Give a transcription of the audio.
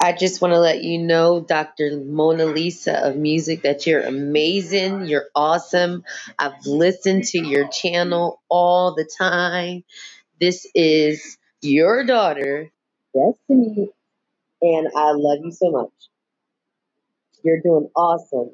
I just want to let you know, Dr. Mona Lisa of Music, that you're amazing. You're awesome. I've listened to your channel all the time. This is your daughter, Destiny, and I love you so much. You're doing awesome.